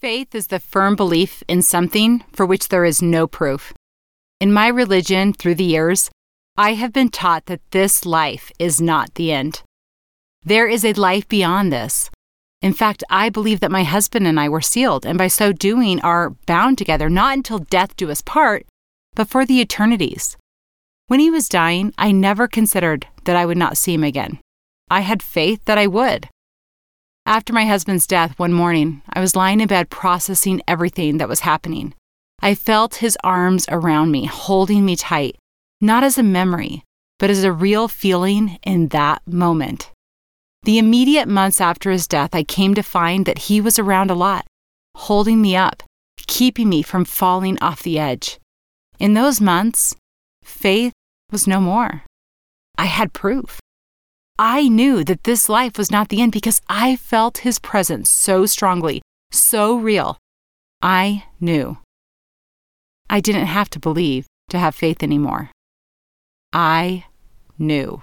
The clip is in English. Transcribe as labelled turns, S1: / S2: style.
S1: Faith is the firm belief in something for which there is no proof. In my religion, through the years, I have been taught that this life is not the end. There is a life beyond this. In fact, I believe that my husband and I were sealed, and by so doing are bound together not until death do us part, but for the eternities. When he was dying, I never considered that I would not see him again. I had faith that I would. After my husband's death one morning, I was lying in bed processing everything that was happening. I felt his arms around me, holding me tight, not as a memory, but as a real feeling in that moment. The immediate months after his death, I came to find that he was around a lot, holding me up, keeping me from falling off the edge. In those months, faith was no more. I had proof. I knew that this life was not the end because I felt his presence so strongly, so real. I knew. I didn't have to believe to have faith anymore. I knew.